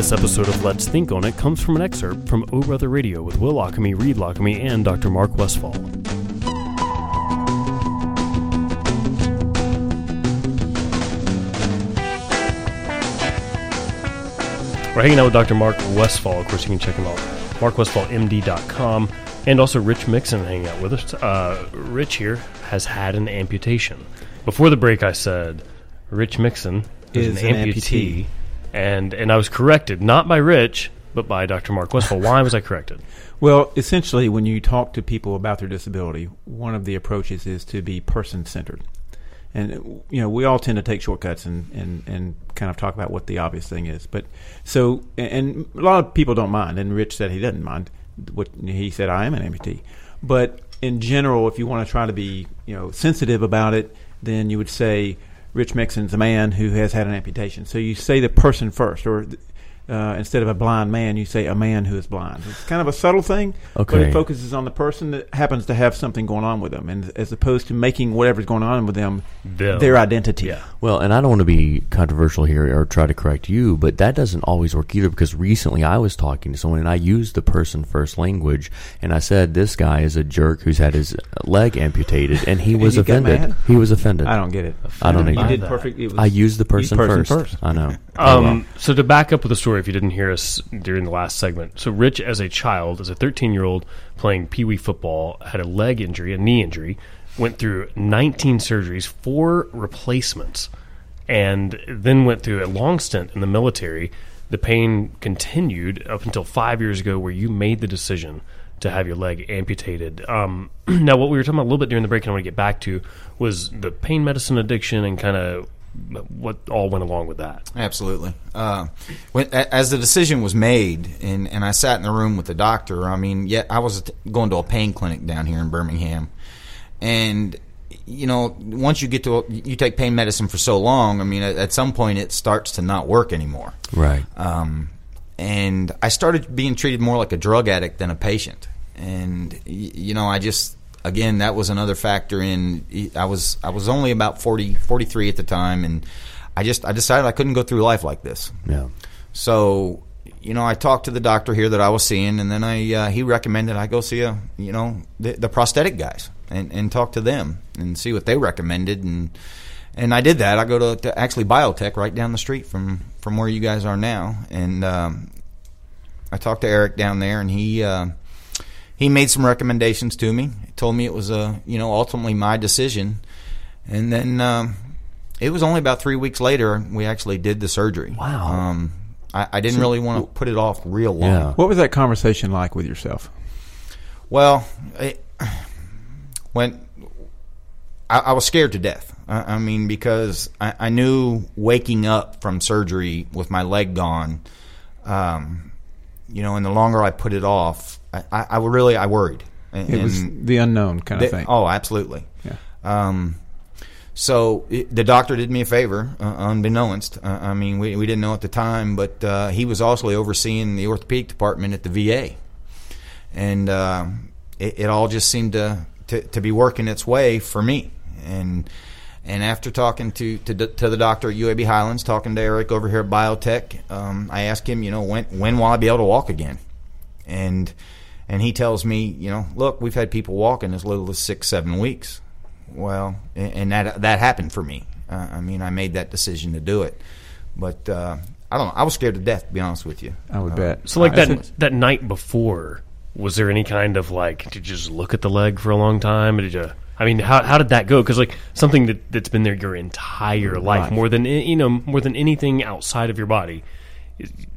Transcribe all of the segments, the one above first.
This episode of Let's Think on It comes from an excerpt from O Brother Radio with Will Lockamy, Reed Lockamy, and Dr. Mark Westfall. We're hanging out with Dr. Mark Westfall. Of course, you can check him out markwestfallmd.com. And also Rich Mixon hanging out with us. Uh, Rich here has had an amputation. Before the break, I said Rich Mixon is, Is an, an amputee, and and I was corrected not by Rich, but by Dr. Mark Westfall. Why was I corrected? Well, essentially, when you talk to people about their disability, one of the approaches is to be person centered. And you know, we all tend to take shortcuts and, and, and kind of talk about what the obvious thing is. But so, and a lot of people don't mind. And Rich said he doesn't mind. What he said, I am an amputee. But in general, if you want to try to be you know sensitive about it, then you would say Rich Mixon's a man who has had an amputation. So you say the person first, or uh, instead of a blind man, you say a man who is blind. It's kind of a subtle thing, but Okay. it focuses on the person that happens to have something going on with them, and as opposed to making whatever's going on with them Them. their identity. Yeah. Well, and I don't want to be controversial here or try to correct you, but that doesn't always work either because recently I was talking to someone and I used the person first language and I said this guy is a jerk who's had his leg amputated and he was you got offended. He was offended. I don't get it. I don't You did that. perfect. It was, I used the person, person first. first. I know. Um, so to back up with the story, if you didn't hear us during the last segment, so Rich, as a child, as a 13 year old playing pee wee football, had a leg injury, a knee injury, went through 19 surgeries, four replacements, and then went through a long stint in the military. The pain continued up until five years ago, where you made the decision to have your leg amputated. Um, now, what we were talking about a little bit during the break, and I want to get back to, was the pain medicine addiction and kind of what all went along with that. Absolutely. Uh, when, as the decision was made, and, and I sat in the room with the doctor, I mean, yet I was going to a pain clinic down here in Birmingham, and you know, once you get to you take pain medicine for so long, I mean, at, at some point it starts to not work anymore. Right. Um, and I started being treated more like a drug addict than a patient. And you know, I just again that was another factor in. I was I was only about 40, 43 at the time, and I just I decided I couldn't go through life like this. Yeah. So, you know, I talked to the doctor here that I was seeing, and then I uh, he recommended I go see a you know the, the prosthetic guys and, and talk to them and see what they recommended, and and I did that. I go to, to actually biotech right down the street from from where you guys are now, and um, I talked to Eric down there, and he. Uh, he made some recommendations to me. He told me it was a you know ultimately my decision, and then um, it was only about three weeks later we actually did the surgery. Wow. Um, I, I didn't really want to put it off real long. Yeah. What was that conversation like with yourself? Well, it, when I, I was scared to death. I, I mean, because I, I knew waking up from surgery with my leg gone, um, you know, and the longer I put it off, I, I, I really I worried. And, It was the unknown kind of they- thing. Oh, absolutely. Yeah. Um, so it, the doctor did me a favor, uh, unbeknownst. Uh, I mean, we, we didn't know at the time, but uh, he was also overseeing the orthopedic department at the VA, and uh, it, it all just seemed to, to to be working its way for me. And and after talking to to, the- to the doctor at UAB Highlands, talking to Eric over here at Biotech, um, I asked him, you know, when when will I be able to walk again? And and he tells me, you know, look, we've had people walking as little as six, seven weeks. Well, and and that that happened for me. Uh, I mean, I made that decision to do it, but uh, I don't know. I was scared to death, to be honest with you. I would Uh, bet. So, like I- that that night before, was there any kind of like? Did you just look at the leg for a long time? Or did you? I mean, how how did that go? Because like something that that's been there your entire life, Life. more than you know, more than anything outside of your body.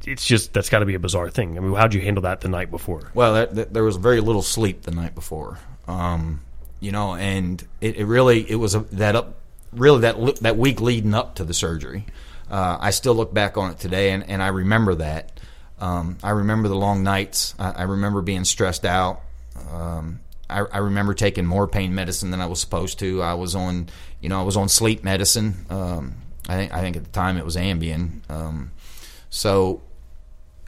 It's just that's got to be a bizarre thing. I mean, how'd you handle that the night before? Well, there, there- there was very little sleep the night before, um, you know, and it, it really it was a, that up really that that week leading up to the surgery. Uh, I still look back on it today, and, and I remember that. Um, I remember the long nights. I, I remember being stressed out. Um, I, I remember taking more pain medicine than I was supposed to. I was on, you know, I was on sleep medicine. Um, I think I think at the time it was Ambien. Um, so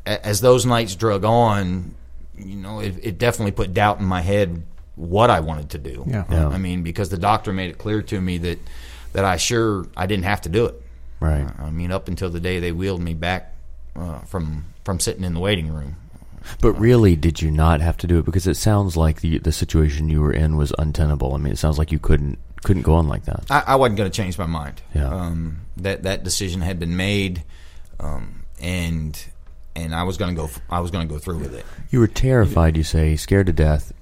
a- as those nights drug on, you know, it, it definitely put doubt in my head what I wanted to do. Yeah. Yeah. I mean, because the doctor made it clear to me that that I sure I didn't have to do it. Right. I mean, up until the day they wheeled me back uh, from from sitting in the waiting room. But really, did you not have to do it? Because it sounds like the the situation you were in was untenable. I mean, it sounds like you couldn't couldn't go on like that. I, I wasn't going to change my mind. Yeah. Um, that that decision had been made, um, and and I was going to go. I was going to go through with it. You were terrified. You say scared to death.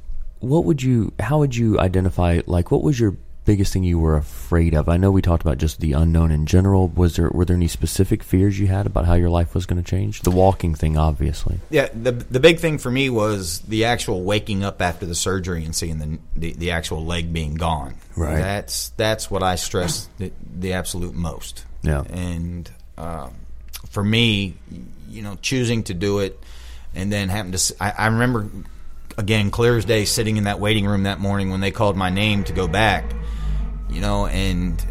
What would you? How would you identify? Like, what was your biggest thing you were afraid of? I know we talked about just the unknown in general. Was there were there any specific fears you had about how your life was going to change? The walking thing, obviously. Yeah, the the big thing for me was the actual waking up after the surgery and seeing the the, the actual leg being gone. Right. That's that's what I stressed the, the absolute most. Yeah. And um, for me, you know, choosing to do it, and then having to, I remember again clear as day sitting in that waiting room that morning when they called my name to go back. You know, and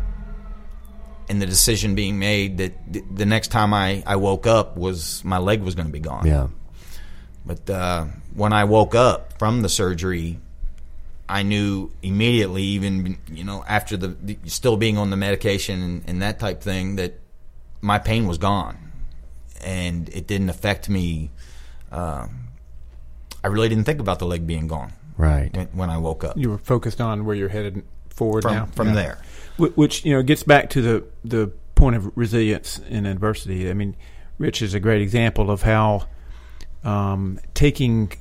and the decision being made that th- the next time I, I woke up was my leg was going to be gone. Yeah. But uh, when I woke up from the surgery, I knew immediately, even you know, after the, the still being on the medication and, and that type thing, that my pain was gone, and it didn't affect me. Um, I really didn't think about the leg being gone Right. when, when I woke up. You were focused on where you're headed forward From- now. from Yeah. there. Which you know gets back to the the point of resilience in adversity. I mean, Rich is a great example of how um, taking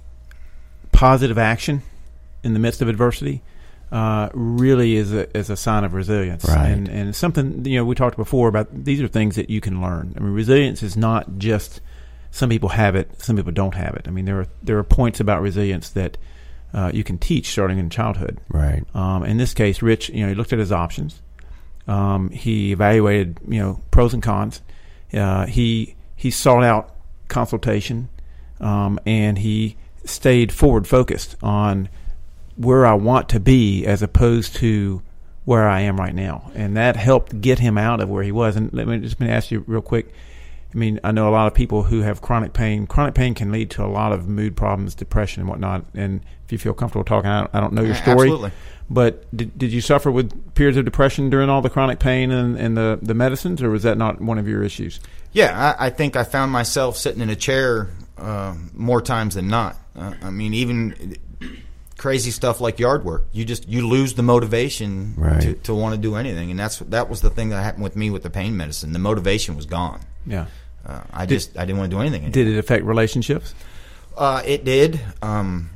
positive action in the midst of adversity uh, really is a is a sign of resilience. Right. And and something you know we talked before about these are things that you can learn. I mean, resilience is not just some people have it, some people don't have it. I mean, there are there are points about resilience that uh, you can teach starting in childhood. Right. Um, in this case, Rich, you know, he looked at his options. Um, he evaluated, you know, pros and cons. Uh, he he sought out consultation, um, and he stayed forward focused on where I want to be as opposed to where I am right now, and that helped get him out of where he was. And let me just ask you real quick. I mean, I know a lot of people who have chronic pain. Chronic pain can lead to a lot of mood problems, depression, and whatnot. And if you feel comfortable talking, I don't, I don't know your story. absolutely. But did, did you suffer with periods of depression during all the chronic pain and, and the, the medicines, or was that not one of your issues? Yeah, I, I think I found myself sitting in a chair uh, more times than not. Uh, I mean, even crazy stuff like yard work, you just you lose the motivation Right. to, to want to do anything, and that's that was the thing that happened with me with the pain medicine. The motivation was gone. Yeah. Uh, I just I didn't want to do anything. Anymore. Did it affect relationships? Uh, it did. Um,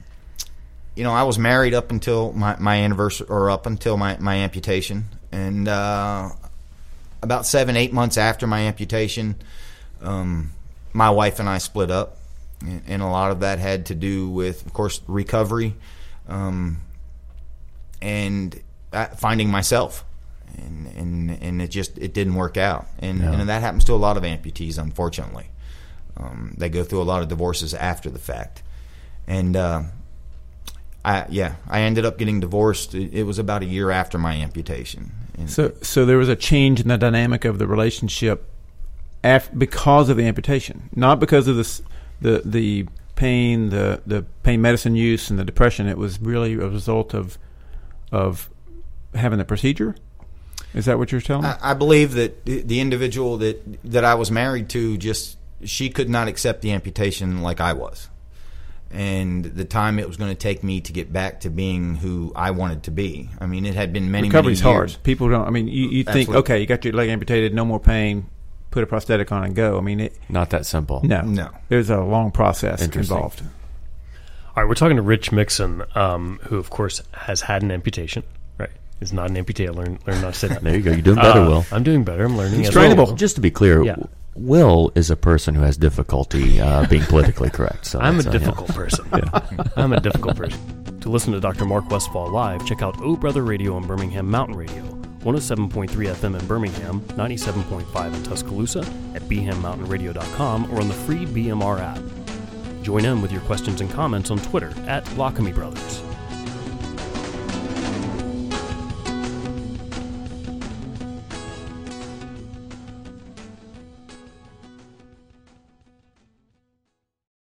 you know, I was married up until my, my anniversary, or up until my, my amputation, and uh, about seven, eight months after my amputation, um, my wife and I split up, and, and a lot of that had to do with, of course, recovery, um, and uh, finding myself. And, and and it just it didn't work out, and Yeah. and that happens to a lot of amputees, unfortunately. Um, they go through a lot of divorces after the fact, and uh, I yeah, I ended up getting divorced. It, it was about a year after my amputation. And So, so there was a change in the dynamic of the relationship af- because of the amputation, not because of this, the the pain, the the pain medicine use, and the depression. It was really a result of of having the procedure. Is that what you're telling me? I, I believe that the, the individual that that I was married to just she could not accept the amputation like I was, and the time it was going to take me to get back to being who I wanted to be. I mean, it had been many Recovery's many hard. People don't. I mean, you, you think, okay, you got your leg amputated, no more pain, put a prosthetic on and go. I mean, it, Not that simple. no, No. There's a long process involved. All right, we're talking to Rich Mixon, um, who, of course, has had an amputation. Is not an amputee. I learned learned not to say that. There you go. You're doing better, Uh, Will. I'm doing better. I'm learning. He's trainable. well. Just to be clear, Yeah. Will is a person who has difficulty uh, being politically correct. So I'm a uh, yeah. difficult person. I'm a difficult person. To listen to Dr. Mark Westfall live, check out O Brother Radio on Birmingham Mountain Radio, 107.3 FM in Birmingham, 97.5 in Tuscaloosa, at bhammountainradio.com, or on the free BMR app. Join in with your questions and comments on Twitter at Lockamy Brothers.